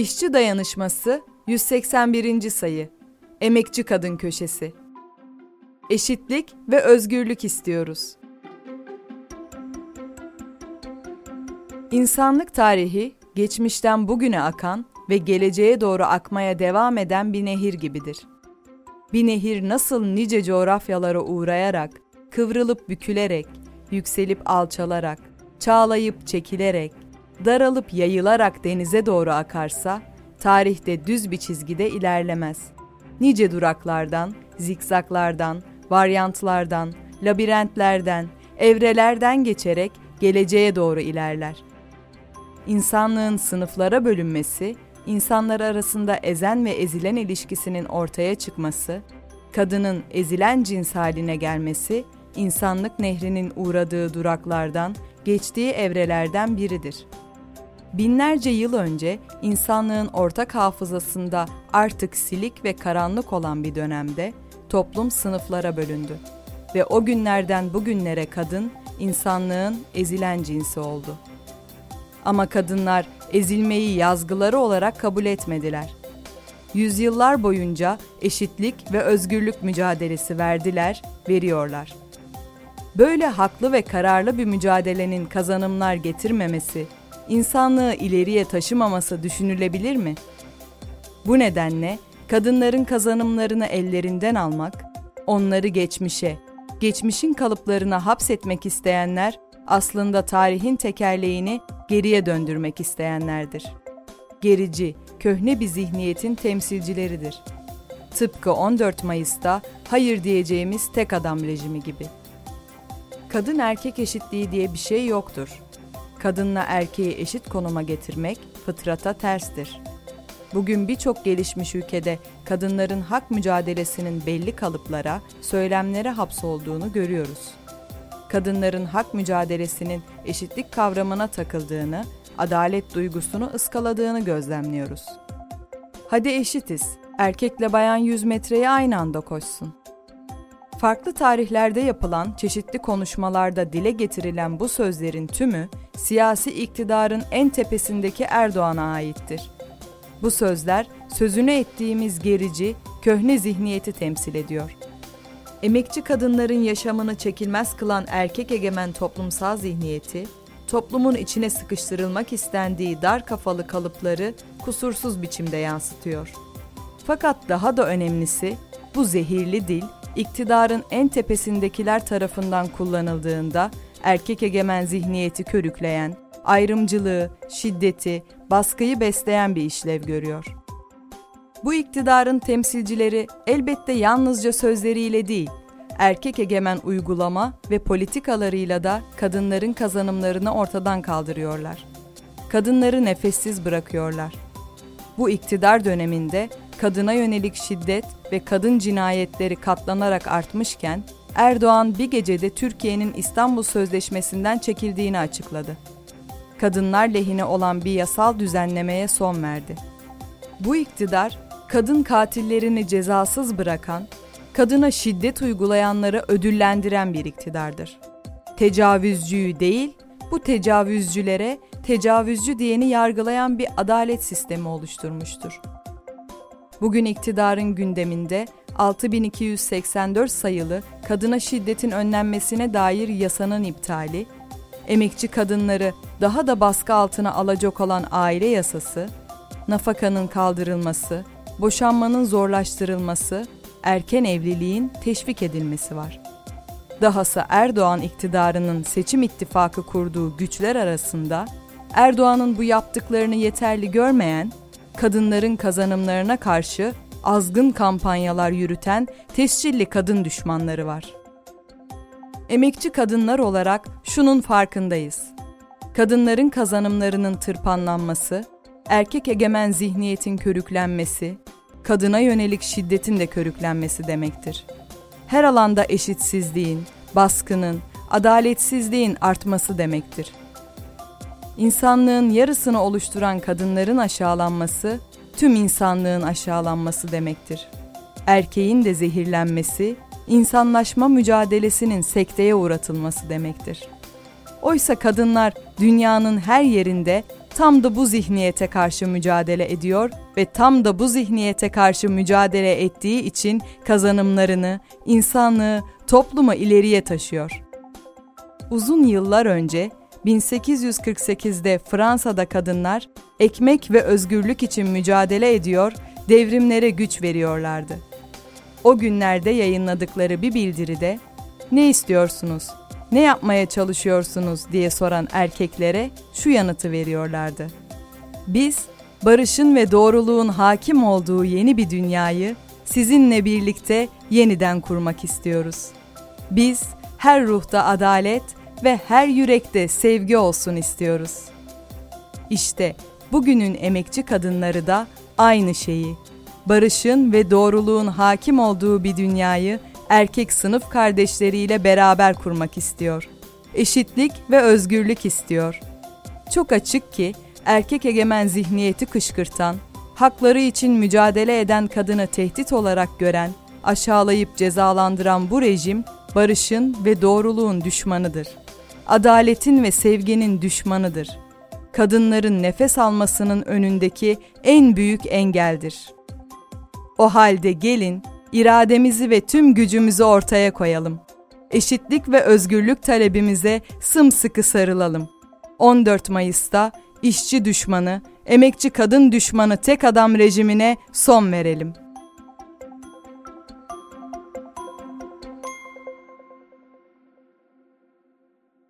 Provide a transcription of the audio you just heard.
İşçi Dayanışması 181. sayı Emekçi Kadın Köşesi Eşitlik ve özgürlük istiyoruz. İnsanlık tarihi geçmişten bugüne akan ve geleceğe doğru akmaya devam eden bir nehir gibidir. Bir nehir nasıl nice coğrafyalara uğrayarak, kıvrılıp bükülerek, yükselip alçalarak, çağlayıp çekilerek, daralıp yayılarak denize doğru akarsa, tarihte düz bir çizgide ilerlemez. Nice duraklardan, zikzaklardan, varyantlardan, labirentlerden, evrelerden geçerek geleceğe doğru ilerler. İnsanlığın sınıflara bölünmesi, insanlar arasında ezen ve ezilen ilişkisinin ortaya çıkması, kadının ezilen cins haline gelmesi, insanlık nehrinin uğradığı duraklardan, geçtiği evrelerden biridir.'' Binlerce yıl önce insanlığın ortak hafızasında artık silik ve karanlık olan bir dönemde toplum sınıflara bölündü ve o günlerden bugünlere kadın insanlığın ezilen cinsi oldu. Ama kadınlar ezilmeyi yazgıları olarak kabul etmediler. Yüzyıllar boyunca eşitlik ve özgürlük mücadelesi verdiler, veriyorlar. Böyle haklı ve kararlı bir mücadelenin kazanımlar getirmemesi insanlığı ileriye taşımaması düşünülebilir mi? Bu nedenle kadınların kazanımlarını ellerinden almak, onları geçmişe, geçmişin kalıplarına hapsetmek isteyenler aslında tarihin tekerleğini geriye döndürmek isteyenlerdir. Gerici, köhne bir zihniyetin temsilcileridir. Tıpkı 14 Mayıs'ta hayır diyeceğimiz tek adam rejimi gibi. Kadın erkek eşitliği diye bir şey yoktur kadınla erkeği eşit konuma getirmek fıtrata terstir. Bugün birçok gelişmiş ülkede kadınların hak mücadelesinin belli kalıplara, söylemlere hapsolduğunu görüyoruz. Kadınların hak mücadelesinin eşitlik kavramına takıldığını, adalet duygusunu ıskaladığını gözlemliyoruz. Hadi eşitiz, erkekle bayan 100 metreyi aynı anda koşsun. Farklı tarihlerde yapılan çeşitli konuşmalarda dile getirilen bu sözlerin tümü siyasi iktidarın en tepesindeki Erdoğan'a aittir. Bu sözler sözünü ettiğimiz gerici, köhne zihniyeti temsil ediyor. Emekçi kadınların yaşamını çekilmez kılan erkek egemen toplumsal zihniyeti, toplumun içine sıkıştırılmak istendiği dar kafalı kalıpları kusursuz biçimde yansıtıyor. Fakat daha da önemlisi bu zehirli dil iktidarın en tepesindekiler tarafından kullanıldığında erkek egemen zihniyeti körükleyen, ayrımcılığı, şiddeti, baskıyı besleyen bir işlev görüyor. Bu iktidarın temsilcileri elbette yalnızca sözleriyle değil, erkek egemen uygulama ve politikalarıyla da kadınların kazanımlarını ortadan kaldırıyorlar. Kadınları nefessiz bırakıyorlar. Bu iktidar döneminde kadına yönelik şiddet ve kadın cinayetleri katlanarak artmışken Erdoğan bir gecede Türkiye'nin İstanbul Sözleşmesi'nden çekildiğini açıkladı. Kadınlar lehine olan bir yasal düzenlemeye son verdi. Bu iktidar kadın katillerini cezasız bırakan, kadına şiddet uygulayanları ödüllendiren bir iktidardır. Tecavüzcüyü değil, bu tecavüzcülere tecavüzcü diyeni yargılayan bir adalet sistemi oluşturmuştur. Bugün iktidarın gündeminde 6284 sayılı kadına şiddetin önlenmesine dair yasanın iptali, emekçi kadınları daha da baskı altına alacak olan aile yasası, nafakanın kaldırılması, boşanmanın zorlaştırılması, erken evliliğin teşvik edilmesi var. Dahası Erdoğan iktidarının seçim ittifakı kurduğu güçler arasında Erdoğan'ın bu yaptıklarını yeterli görmeyen, kadınların kazanımlarına karşı azgın kampanyalar yürüten tescilli kadın düşmanları var. Emekçi kadınlar olarak şunun farkındayız. Kadınların kazanımlarının tırpanlanması, erkek egemen zihniyetin körüklenmesi, kadına yönelik şiddetin de körüklenmesi demektir. Her alanda eşitsizliğin, baskının, adaletsizliğin artması demektir. İnsanlığın yarısını oluşturan kadınların aşağılanması tüm insanlığın aşağılanması demektir. Erkeğin de zehirlenmesi, insanlaşma mücadelesinin sekteye uğratılması demektir. Oysa kadınlar dünyanın her yerinde tam da bu zihniyete karşı mücadele ediyor ve tam da bu zihniyete karşı mücadele ettiği için kazanımlarını, insanlığı, toplumu ileriye taşıyor. Uzun yıllar önce 1848'de Fransa'da kadınlar ekmek ve özgürlük için mücadele ediyor, devrimlere güç veriyorlardı. O günlerde yayınladıkları bir bildiride "Ne istiyorsunuz? Ne yapmaya çalışıyorsunuz?" diye soran erkeklere şu yanıtı veriyorlardı. Biz barışın ve doğruluğun hakim olduğu yeni bir dünyayı sizinle birlikte yeniden kurmak istiyoruz. Biz her ruhta adalet ve her yürekte sevgi olsun istiyoruz. İşte bugünün emekçi kadınları da aynı şeyi, barışın ve doğruluğun hakim olduğu bir dünyayı erkek sınıf kardeşleriyle beraber kurmak istiyor. Eşitlik ve özgürlük istiyor. Çok açık ki erkek egemen zihniyeti kışkırtan, hakları için mücadele eden kadını tehdit olarak gören, aşağılayıp cezalandıran bu rejim barışın ve doğruluğun düşmanıdır. Adaletin ve sevginin düşmanıdır. Kadınların nefes almasının önündeki en büyük engeldir. O halde gelin irademizi ve tüm gücümüzü ortaya koyalım. Eşitlik ve özgürlük talebimize sımsıkı sarılalım. 14 Mayıs'ta işçi düşmanı, emekçi kadın düşmanı tek adam rejimine son verelim.''